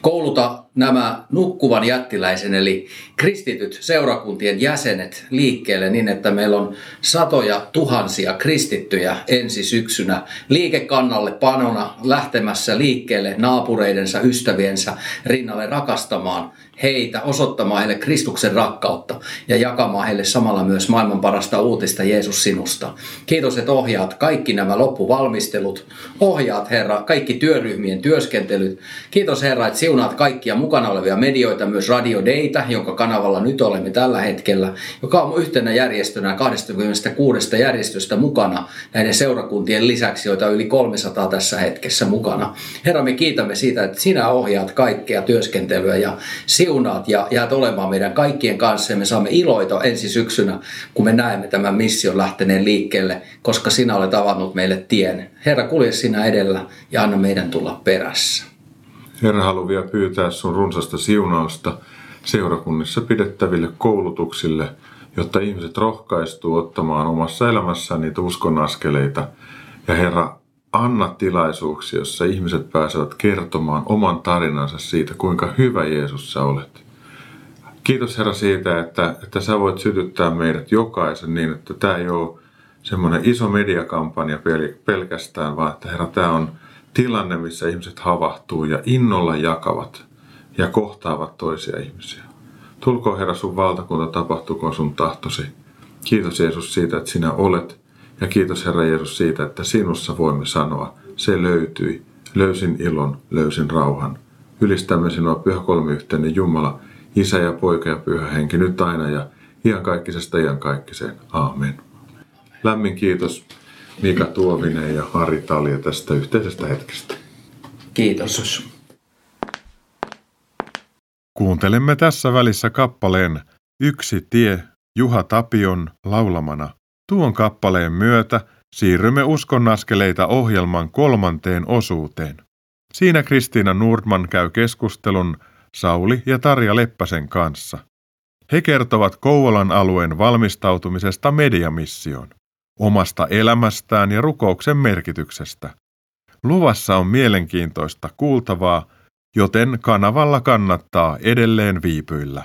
Kouluta nämä nukkuvan jättiläisen eli kristityt seurakuntien jäsenet liikkeelle niin, että meillä on satoja tuhansia kristittyjä ensi syksynä liikekannalle panona lähtemässä liikkeelle naapureidensa, ystäviensä rinnalle rakastamaan heitä, osoittamaan heille Kristuksen rakkautta ja jakamaan heille samalla myös maailman parasta uutista Jeesus sinusta. Kiitos, että ohjaat kaikki nämä loppuvalmistelut, ohjaat Herra kaikki työryhmien työskentelyt. Kiitos Herra, että siunaat kaikkia mukana olevia medioita, myös Radio Data, jonka kanavalla nyt olemme tällä hetkellä, joka on yhtenä järjestönä 26 järjestöstä mukana näiden seurakuntien lisäksi, joita on yli 300 tässä hetkessä mukana. Herra, me kiitämme siitä, että sinä ohjaat kaikkea työskentelyä ja siunaat ja jäät olemaan meidän kaikkien kanssa ja me saamme iloita ensi syksynä, kun me näemme tämän mission lähteneen liikkeelle, koska sinä olet avannut meille tien. Herra, kulje sinä edellä ja anna meidän tulla perässä. Herra, haluan vielä pyytää sun runsasta siunausta seurakunnissa pidettäville koulutuksille, jotta ihmiset rohkaistuu ottamaan omassa elämässään niitä uskon askeleita. Ja Herra, anna tilaisuuksia, jossa ihmiset pääsevät kertomaan oman tarinansa siitä, kuinka hyvä Jeesus sä olet. Kiitos Herra siitä, että, että sä voit sytyttää meidät jokaisen niin, että tämä ei ole semmoinen iso mediakampanja pelkästään, vaan että Herra, tämä on tilanne, missä ihmiset havahtuu ja innolla jakavat ja kohtaavat toisia ihmisiä. Tulkoon Herra sun valtakunta, tapahtukoon sun tahtosi. Kiitos Jeesus siitä, että sinä olet ja kiitos Herra Jeesus siitä, että sinussa voimme sanoa, se löytyi. Löysin ilon, löysin rauhan. Ylistämme sinua pyhä kolmiyhteinen Jumala, Isä ja Poika ja Pyhä Henki, nyt aina ja iankaikkisesta iankaikkiseen. Aamen. Lämmin kiitos Mika Tuovinen ja Ari Talja tästä yhteisestä hetkestä. Kiitos. Kuuntelemme tässä välissä kappaleen Yksi tie Juha Tapion laulamana. Tuon kappaleen myötä siirrymme uskonnaskeleita ohjelman kolmanteen osuuteen. Siinä Kristiina Nordman käy keskustelun Sauli ja Tarja Leppäsen kanssa. He kertovat Kouvolan alueen valmistautumisesta mediamissioon, omasta elämästään ja rukouksen merkityksestä. Luvassa on mielenkiintoista kuultavaa, joten kanavalla kannattaa edelleen viipyillä.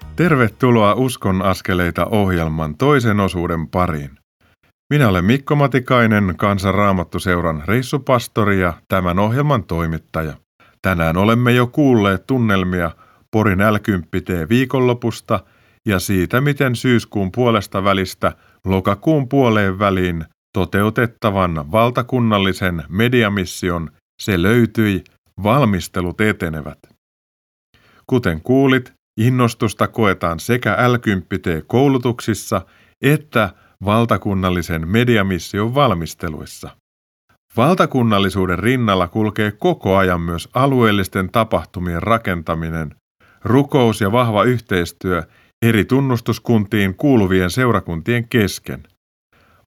Tervetuloa Uskon askeleita ohjelman toisen osuuden pariin. Minä olen Mikko Matikainen, Kansanraamattuseuran reissupastori ja tämän ohjelman toimittaja. Tänään olemme jo kuulleet tunnelmia Porin l viikonlopusta ja siitä, miten syyskuun puolesta välistä lokakuun puoleen väliin toteutettavan valtakunnallisen mediamission se löytyi, valmistelut etenevät. Kuten kuulit, Innostusta koetaan sekä l koulutuksissa että valtakunnallisen mediamission valmisteluissa. Valtakunnallisuuden rinnalla kulkee koko ajan myös alueellisten tapahtumien rakentaminen, rukous ja vahva yhteistyö eri tunnustuskuntiin kuuluvien seurakuntien kesken.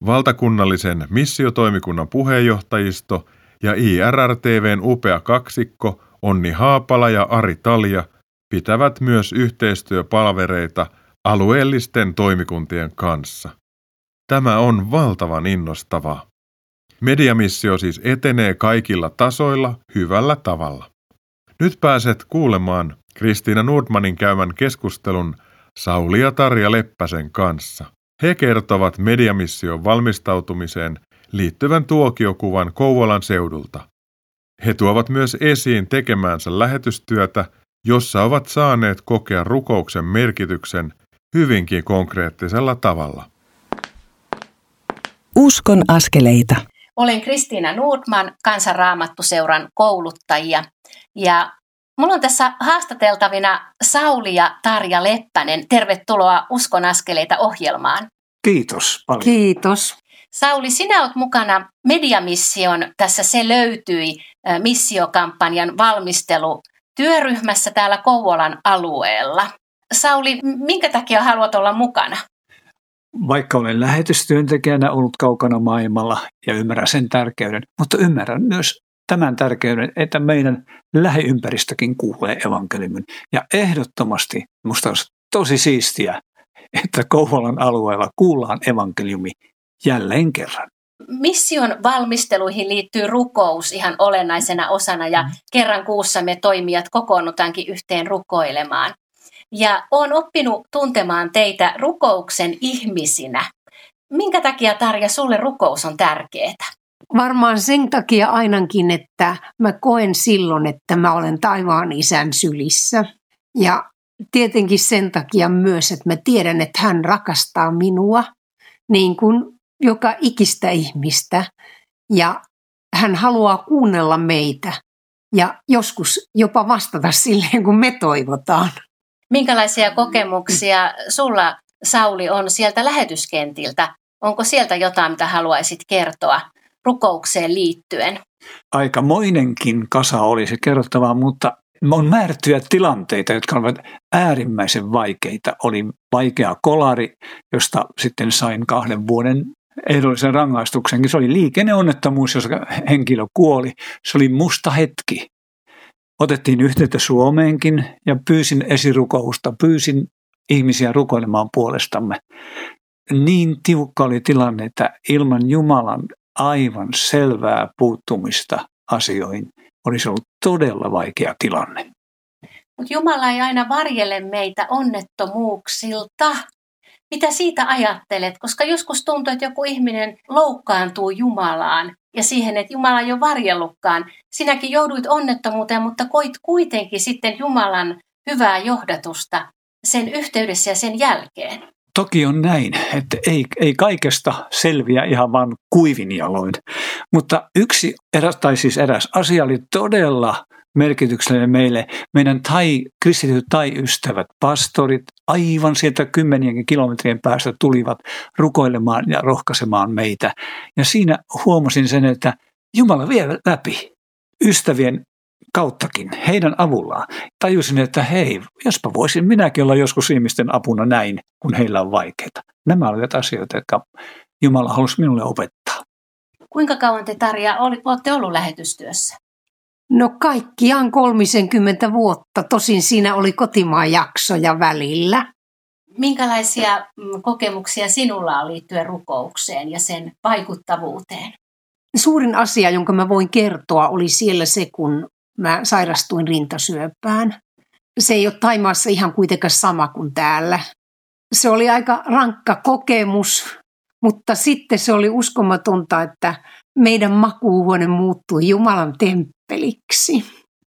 Valtakunnallisen missiotoimikunnan puheenjohtajisto ja IRRTVn upea kaksikko Onni Haapala ja Ari Talja pitävät myös yhteistyöpalvereita alueellisten toimikuntien kanssa. Tämä on valtavan innostavaa. Mediamissio siis etenee kaikilla tasoilla hyvällä tavalla. Nyt pääset kuulemaan Kristiina Nordmanin käymän keskustelun Sauli ja Tarja Leppäsen kanssa. He kertovat mediamission valmistautumiseen liittyvän tuokiokuvan Kouvolan seudulta. He tuovat myös esiin tekemäänsä lähetystyötä, jossa ovat saaneet kokea rukouksen merkityksen hyvinkin konkreettisella tavalla. Uskon askeleita. Olen Kristiina Nordman, kansanraamattuseuran kouluttajia. Ja mulla on tässä haastateltavina Sauli ja Tarja Leppänen. Tervetuloa Uskon askeleita ohjelmaan. Kiitos paljon. Kiitos. Sauli, sinä olet mukana Mediamission, tässä se löytyi, missiokampanjan valmistelu työryhmässä täällä Kouvolan alueella. Sauli, minkä takia haluat olla mukana? Vaikka olen lähetystyöntekijänä ollut kaukana maailmalla ja ymmärrän sen tärkeyden, mutta ymmärrän myös tämän tärkeyden, että meidän lähiympäristökin kuulee evankeliumin. Ja ehdottomasti minusta olisi tosi siistiä, että Kouvolan alueella kuullaan evankeliumi jälleen kerran. Mission valmisteluihin liittyy rukous ihan olennaisena osana ja mm. kerran kuussa me toimijat kokoonnutaankin yhteen rukoilemaan. Ja olen oppinut tuntemaan teitä rukouksen ihmisinä. Minkä takia Tarja sulle rukous on tärkeää? Varmaan sen takia ainakin, että mä koen silloin, että mä olen taivaan isän sylissä. Ja tietenkin sen takia myös, että mä tiedän, että hän rakastaa minua niin kuin joka ikistä ihmistä. Ja hän haluaa kuunnella meitä ja joskus jopa vastata silleen, kun me toivotaan. Minkälaisia kokemuksia sulla, Sauli, on sieltä lähetyskentiltä? Onko sieltä jotain, mitä haluaisit kertoa rukoukseen liittyen? Aikamoinenkin kasa olisi kerrottavaa, mutta on määrättyjä tilanteita, jotka ovat äärimmäisen vaikeita. Oli vaikea kolari, josta sitten sain kahden vuoden ehdollisen rangaistuksenkin. Se oli liikenneonnettomuus, jossa henkilö kuoli. Se oli musta hetki. Otettiin yhteyttä Suomeenkin ja pyysin esirukousta, pyysin ihmisiä rukoilemaan puolestamme. Niin tiukka oli tilanne, että ilman Jumalan aivan selvää puuttumista asioihin olisi ollut todella vaikea tilanne. Mutta Jumala ei aina varjele meitä onnettomuuksilta. Mitä siitä ajattelet? Koska joskus tuntuu, että joku ihminen loukkaantuu Jumalaan ja siihen, että Jumala ei ole varjellutkaan. Sinäkin jouduit onnettomuuteen, mutta koit kuitenkin sitten Jumalan hyvää johdatusta sen yhteydessä ja sen jälkeen. Toki on näin, että ei, ei kaikesta selviä ihan vain kuivin jaloin. Mutta yksi, eräs, tai siis eräs asia oli todella merkityksellinen meille. Meidän tai, kristityt tai-ystävät, pastorit, aivan sieltä kymmenienkin kilometrien päästä tulivat rukoilemaan ja rohkaisemaan meitä. Ja siinä huomasin sen, että Jumala vie läpi ystävien kauttakin, heidän avullaan. Tajusin, että hei, jospa voisin minäkin olla joskus ihmisten apuna näin, kun heillä on vaikeita. Nämä olivat asioita, jotka Jumala halusi minulle opettaa. Kuinka kauan te Tarja olette ollut lähetystyössä? No kaikkiaan 30 vuotta, tosin siinä oli kotimaan jaksoja välillä. Minkälaisia mm, kokemuksia sinulla on liittyen rukoukseen ja sen vaikuttavuuteen? Suurin asia, jonka mä voin kertoa, oli siellä se, kun mä sairastuin rintasyöpään. Se ei ole Taimaassa ihan kuitenkaan sama kuin täällä. Se oli aika rankka kokemus, mutta sitten se oli uskomatonta, että meidän makuuhuone muuttui Jumalan temppeliksi.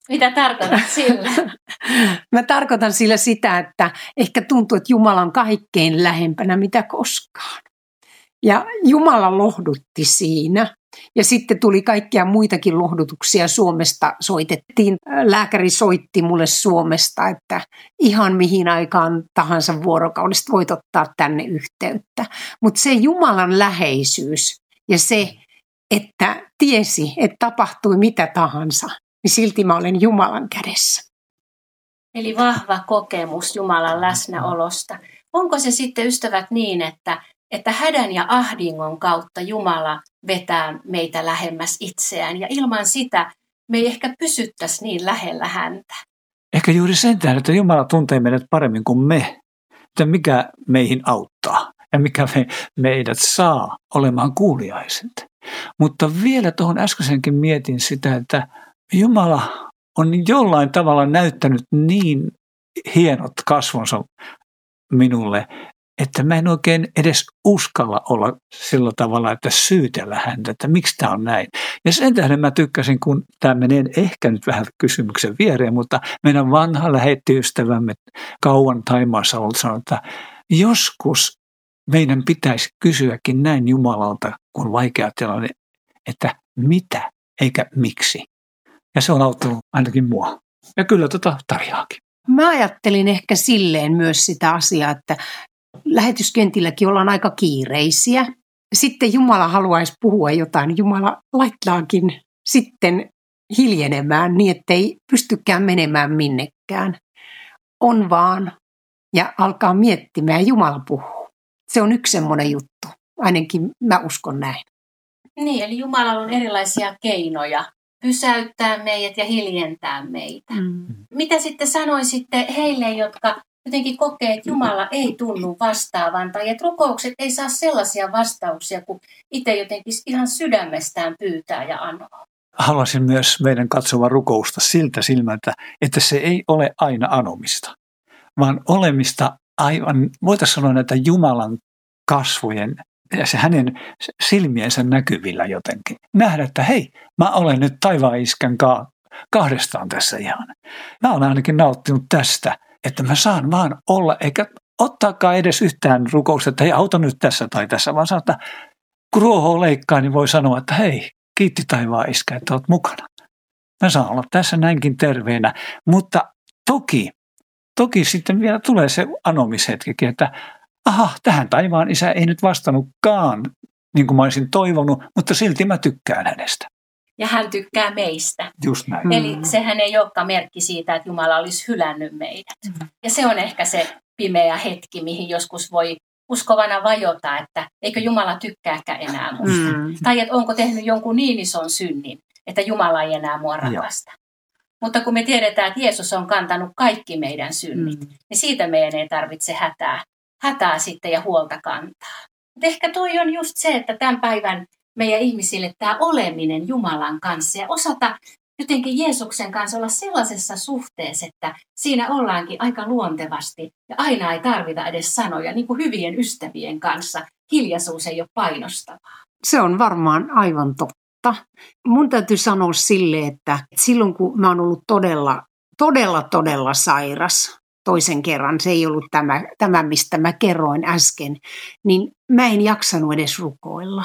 Mitä tarkoitat sillä? <laughs> Mä tarkoitan sillä sitä, että ehkä tuntuu, että Jumala on kaikkein lähempänä mitä koskaan. Ja Jumala lohdutti siinä. Ja sitten tuli kaikkia muitakin lohdutuksia Suomesta. Soitettiin, lääkäri soitti mulle Suomesta, että ihan mihin aikaan tahansa vuorokaudesta voit ottaa tänne yhteyttä. Mutta se Jumalan läheisyys ja se, että tiesi, että tapahtui mitä tahansa, niin silti mä olen Jumalan kädessä. Eli vahva kokemus Jumalan läsnäolosta. Onko se sitten ystävät niin, että että hädän ja ahdingon kautta Jumala vetää meitä lähemmäs itseään ja ilman sitä me ei ehkä pysyttäisi niin lähellä häntä. Ehkä juuri sen tähden, että Jumala tuntee meidät paremmin kuin me, että mikä meihin auttaa ja mikä me, meidät saa olemaan kuuliaiset. Mutta vielä tuohon äskeisenkin mietin sitä, että Jumala on jollain tavalla näyttänyt niin hienot kasvonsa minulle, että mä en oikein edes uskalla olla sillä tavalla, että syytellä häntä, että miksi tämä on näin. Ja sen tähden mä tykkäsin, kun tämä menee ehkä nyt vähän kysymyksen viereen, mutta meidän vanha lähettiystävämme kauan Taimaassa ollut sanonut, että joskus meidän pitäisi kysyäkin näin Jumalalta, kun vaikea tilanne, että mitä eikä miksi. Ja se on auttanut ainakin mua. Ja kyllä tota Tarjaakin. Mä ajattelin ehkä silleen myös sitä asiaa, että lähetyskentilläkin ollaan aika kiireisiä. Sitten Jumala haluaisi puhua jotain. Jumala laittaakin sitten hiljenemään niin, ettei pystykään menemään minnekään. On vaan ja alkaa miettimään Jumala puhuu. Se on yksi semmoinen juttu. Ainakin mä uskon näin. Niin, eli Jumalalla on erilaisia keinoja pysäyttää meidät ja hiljentää meitä. Mm. Mitä sitten sanoisitte heille, jotka jotenkin kokee, että Jumala ei tunnu vastaavan tai että rukoukset ei saa sellaisia vastauksia, kun itse jotenkin ihan sydämestään pyytää ja anoo? Haluaisin myös meidän katsova rukousta siltä silmältä, että se ei ole aina anomista, vaan olemista aivan, voitaisiin sanoa näitä Jumalan kasvojen ja se hänen silmiensä näkyvillä jotenkin. Nähdä, että hei, mä olen nyt taivaan iskän kahdestaan tässä ihan. Mä olen ainakin nauttinut tästä, että mä saan vaan olla, eikä ottaakaan edes yhtään rukousta, että hei, auta nyt tässä tai tässä, vaan sanoa, että kun ruoho leikkaa, niin voi sanoa, että hei, kiitti taivaan iskä, että oot mukana. Mä saan olla tässä näinkin terveenä, mutta toki, toki sitten vielä tulee se anomishetkikin, että aha, tähän taivaan isä ei nyt vastannutkaan niin kuin mä olisin toivonut, mutta silti mä tykkään hänestä. Ja hän tykkää meistä. Just näin. Eli mm. sehän ei olekaan merkki siitä, että Jumala olisi hylännyt meidät. Mm. Ja se on ehkä se pimeä hetki, mihin joskus voi uskovana vajota, että eikö Jumala tykkääkään enää musta. Mm. Tai että onko tehnyt jonkun niin ison synnin, että Jumala ei enää mua rakasta. Mutta kun me tiedetään, että Jeesus on kantanut kaikki meidän synnit, mm. niin siitä meidän ei tarvitse hätää hätää sitten ja huolta kantaa. Mutta ehkä toi on just se, että tämän päivän meidän ihmisille tämä oleminen Jumalan kanssa ja osata jotenkin Jeesuksen kanssa olla sellaisessa suhteessa, että siinä ollaankin aika luontevasti ja aina ei tarvita edes sanoja, niin kuin hyvien ystävien kanssa. Hiljaisuus ei ole painostavaa. Se on varmaan aivan totta. Mun täytyy sanoa sille, että silloin kun mä oon ollut todella, todella, todella sairas, toisen kerran, se ei ollut tämä, tämä mistä mä kerroin äsken, niin mä en jaksanut edes rukoilla.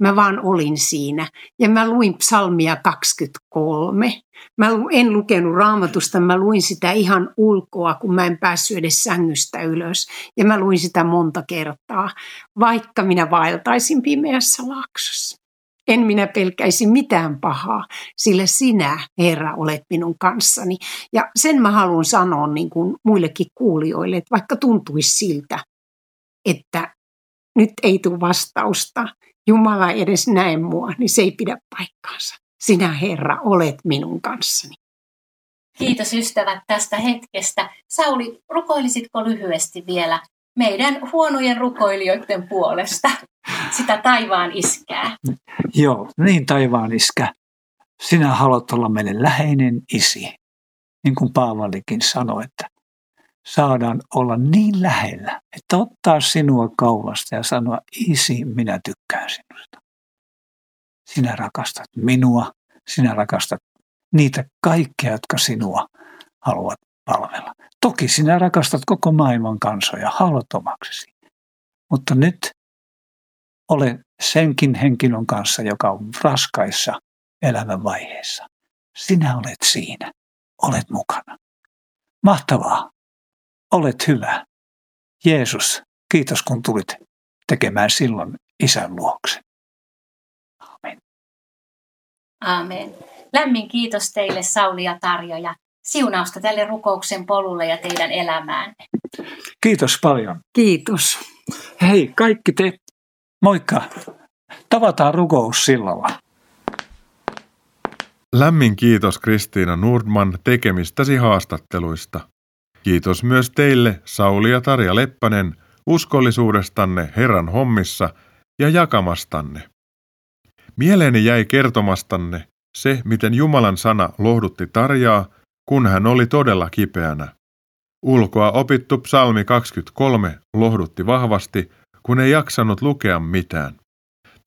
Mä vaan olin siinä. Ja mä luin psalmia 23. Mä en lukenut raamatusta, mä luin sitä ihan ulkoa, kun mä en päässyt edes sängystä ylös. Ja mä luin sitä monta kertaa, vaikka minä vaeltaisin pimeässä laaksossa. En minä pelkäisi mitään pahaa, sillä sinä, Herra, olet minun kanssani. Ja sen mä haluan sanoa niin kuin muillekin kuulijoille, että vaikka tuntuisi siltä, että nyt ei tule vastausta, Jumala ei edes näe mua, niin se ei pidä paikkaansa. Sinä, Herra, olet minun kanssani. Kiitos ystävät tästä hetkestä. Sauli, rukoilisitko lyhyesti vielä meidän huonojen rukoilijoiden puolesta sitä taivaan iskää. Joo, niin taivaan iskä. Sinä haluat olla meille läheinen isi. Niin kuin Paavalikin sanoi, että saadaan olla niin lähellä, että ottaa sinua kaulasta ja sanoa, isi, minä tykkään sinusta. Sinä rakastat minua, sinä rakastat niitä kaikkia, jotka sinua haluavat palvella. Toki sinä rakastat koko maailman kansoja, haluat omaksesi. Mutta nyt ole senkin henkilön kanssa, joka on raskaissa elämän vaiheessa. Sinä olet siinä. Olet mukana. Mahtavaa. Olet hyvä. Jeesus, kiitos kun tulit tekemään silloin isän luokse. Amen. Amen. Lämmin kiitos teille Sauli ja Tarjo ja siunausta tälle rukouksen polulle ja teidän elämäänne. Kiitos paljon. Kiitos. Hei kaikki te, moikka. Tavataan rukous sillalla. Lämmin kiitos Kristiina Nordman tekemistäsi haastatteluista. Kiitos myös teille Sauli ja Tarja Leppänen uskollisuudestanne Herran hommissa ja jakamastanne. Mieleeni jäi kertomastanne se, miten Jumalan sana lohdutti Tarjaa, kun hän oli todella kipeänä. Ulkoa opittu psalmi 23 lohdutti vahvasti, kun ei jaksanut lukea mitään.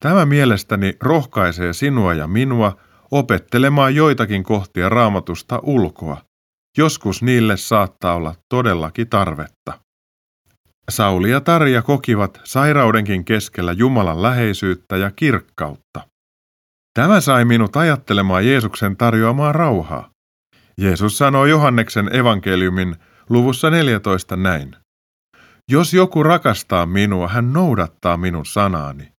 Tämä mielestäni rohkaisee sinua ja minua opettelemaan joitakin kohtia raamatusta ulkoa. Joskus niille saattaa olla todellakin tarvetta. Sauli ja Tarja kokivat sairaudenkin keskellä Jumalan läheisyyttä ja kirkkautta. Tämä sai minut ajattelemaan Jeesuksen tarjoamaa rauhaa. Jeesus sanoi Johanneksen evankeliumin luvussa 14 näin. Jos joku rakastaa minua, hän noudattaa minun sanaani.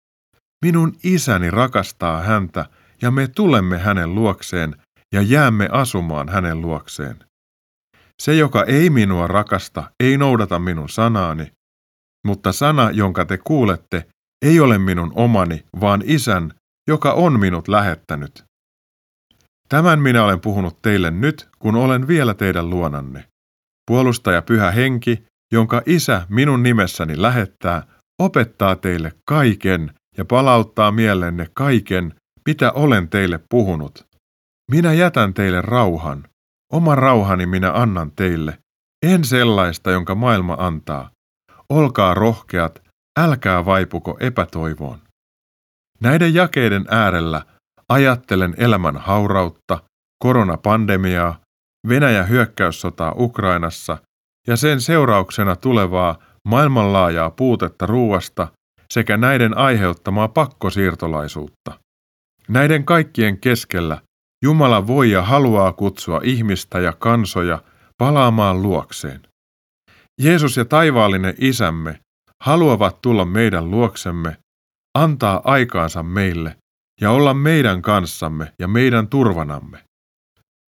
Minun isäni rakastaa häntä ja me tulemme hänen luokseen ja jäämme asumaan hänen luokseen. Se, joka ei minua rakasta, ei noudata minun sanaani, mutta sana, jonka te kuulette, ei ole minun omani, vaan isän, joka on minut lähettänyt. Tämän minä olen puhunut teille nyt, kun olen vielä teidän luonanne. Puolustaja Pyhä Henki, jonka isä minun nimessäni lähettää, opettaa teille kaiken ja palauttaa mielenne kaiken, mitä olen teille puhunut. Minä jätän teille rauhan. Oman rauhani minä annan teille, en sellaista, jonka maailma antaa. Olkaa rohkeat, älkää vaipuko epätoivoon. Näiden jakeiden äärellä ajattelen elämän haurautta, koronapandemiaa, Venäjän hyökkäyssotaa Ukrainassa ja sen seurauksena tulevaa maailmanlaajaa puutetta ruuasta sekä näiden aiheuttamaa pakkosiirtolaisuutta. Näiden kaikkien keskellä Jumala voi ja haluaa kutsua ihmistä ja kansoja palaamaan luokseen. Jeesus ja taivaallinen isämme haluavat tulla meidän luoksemme, antaa aikaansa meille ja olla meidän kanssamme ja meidän turvanamme.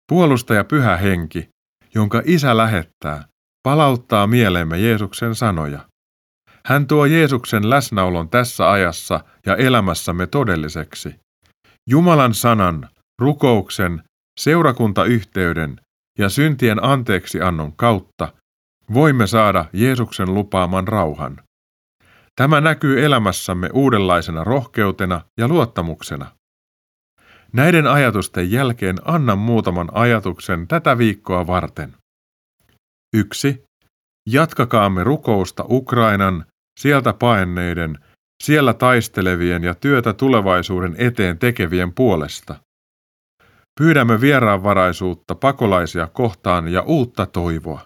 Puolustaja pyhä henki, jonka isä lähettää, palauttaa mieleemme Jeesuksen sanoja. Hän tuo Jeesuksen läsnäolon tässä ajassa ja elämässämme todelliseksi. Jumalan sanan, rukouksen, seurakuntayhteyden ja syntien anteeksiannon kautta voimme saada Jeesuksen lupaaman rauhan. Tämä näkyy elämässämme uudenlaisena rohkeutena ja luottamuksena. Näiden ajatusten jälkeen annan muutaman ajatuksen tätä viikkoa varten. 1. Jatkakaamme rukousta Ukrainan, sieltä paenneiden, siellä taistelevien ja työtä tulevaisuuden eteen tekevien puolesta. Pyydämme vieraanvaraisuutta pakolaisia kohtaan ja uutta toivoa.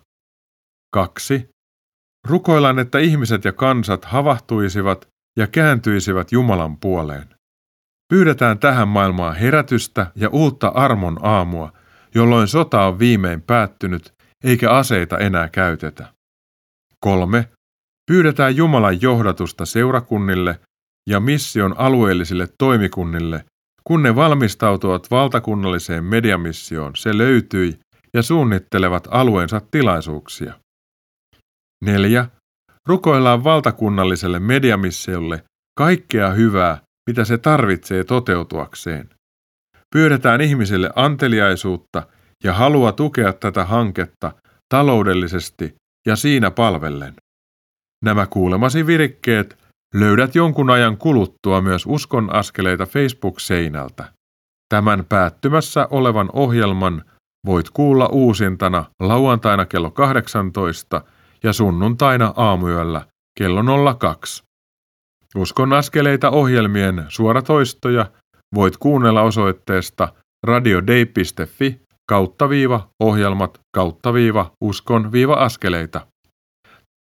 2. Rukoillaan, että ihmiset ja kansat havahtuisivat ja kääntyisivät Jumalan puoleen. Pyydetään tähän maailmaan herätystä ja uutta armon aamua, jolloin sota on viimein päättynyt eikä aseita enää käytetä. 3. Pyydetään Jumalan johdatusta seurakunnille ja mission alueellisille toimikunnille, kun ne valmistautuvat valtakunnalliseen mediamissioon, se löytyi ja suunnittelevat alueensa tilaisuuksia. 4. Rukoillaan valtakunnalliselle mediamissiolle kaikkea hyvää, mitä se tarvitsee toteutuakseen. Pyydetään ihmisille anteliaisuutta ja halua tukea tätä hanketta taloudellisesti ja siinä palvellen. Nämä kuulemasi virikkeet löydät jonkun ajan kuluttua myös Uskon askeleita Facebook-seinältä. Tämän päättymässä olevan ohjelman voit kuulla uusintana lauantaina kello 18 ja sunnuntaina aamuyöllä kello 02. Uskon askeleita ohjelmien suoratoistoja voit kuunnella osoitteesta radiodei.fi kautta viiva ohjelmat kautta viiva uskon viiva askeleita.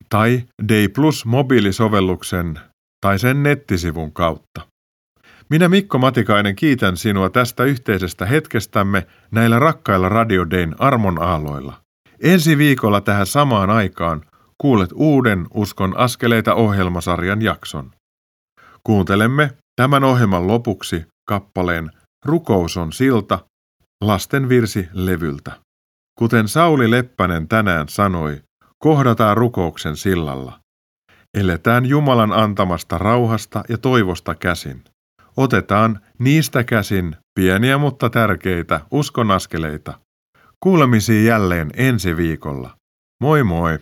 Tai Day Plus mobiilisovelluksen tai sen nettisivun kautta. Minä Mikko Matikainen kiitän sinua tästä yhteisestä hetkestämme näillä rakkailla Radio Dayn armon aaloilla. Ensi viikolla tähän samaan aikaan kuulet uuden Uskon askeleita ohjelmasarjan jakson. Kuuntelemme tämän ohjelman lopuksi kappaleen Rukous on silta lasten virsi levyltä. Kuten Sauli Leppänen tänään sanoi, kohdataan rukouksen sillalla. Eletään Jumalan antamasta rauhasta ja toivosta käsin. Otetaan niistä käsin pieniä mutta tärkeitä uskonaskeleita. Kuulemisiin jälleen ensi viikolla. Moi moi!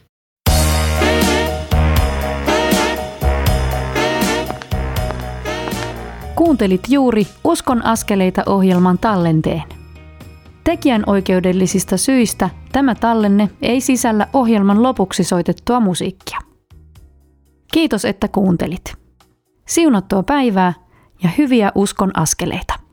Kuuntelit juuri Uskon askeleita ohjelman tallenteen. Tekijän oikeudellisista syistä tämä tallenne ei sisällä ohjelman lopuksi soitettua musiikkia. Kiitos, että kuuntelit. Siunattua päivää ja hyviä uskon askeleita.